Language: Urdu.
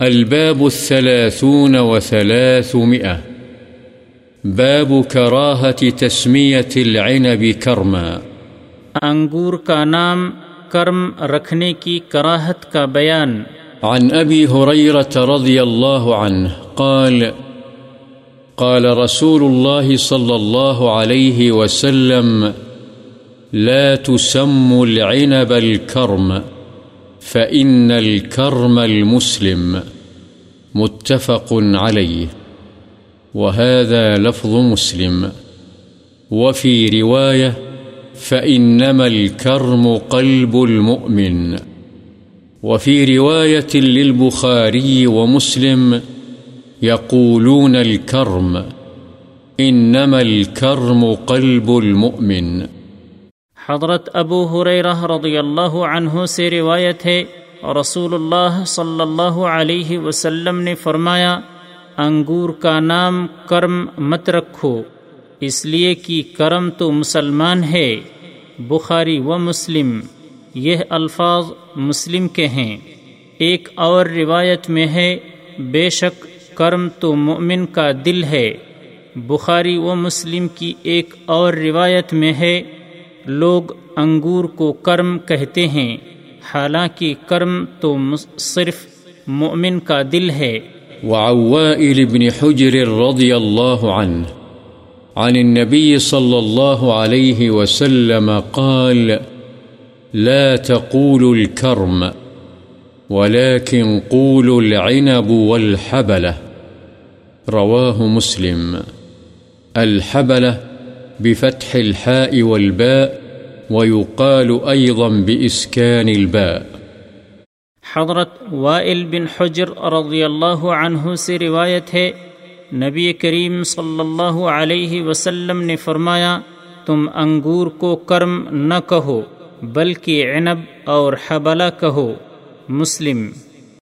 الباب الثلاثون وثلاثمئة باب كراهة تسمية العنب كرما. انگور کا نام کرم رکھنے کی کراہت کا بیان. عن أبي هريرة رضي الله عنه قال قال رسول الله صلى الله عليه وسلم لا تسموا العنب الكرم. فإن الكرم المسلم متفق عليه، وهذا لفظ مسلم. وفي رواية فإنما الكرم قلب المؤمن. وفي رواية للبخاري ومسلم يقولون الكرم، إنما الكرم قلب المؤمن. حضرت ابو حریرہ رضی اللہ عنہ سے روایت ہے رسول اللہ صلی اللہ علیہ وسلم نے فرمایا، انگور کا نام کرم مت رکھو، اس لیے کہ کرم تو مسلمان ہے۔ بخاری و مسلم، یہ الفاظ مسلم کے ہیں۔ ایک اور روایت میں ہے، بے شک کرم تو مومن کا دل ہے۔ بخاری و مسلم کی ایک اور روایت میں ہے لوگ انگور کو کرم کہتے ہیں۔ حالانکہ کرم تو صرف مومن کا دل ہے۔ وعوائل بن حجر رضي الله عنه عن النبي صلى الله عليه وسلم قال، لا تقولوا الكرم، ولكن قولوا العنب والحبلة۔ رواه مسلم۔ الحبلة بفتح الحاء والباء ويقال أيضا بإسكان الباء. حضرت وائل بن حجر رضی اللہ عنہ سے روایت ہے، نبی کریم صلی اللہ علیہ وسلم نے فرمایا، تم انگور کو کرم نہ کہو، بلکہ عنب اور حبلہ کہو۔ مسلم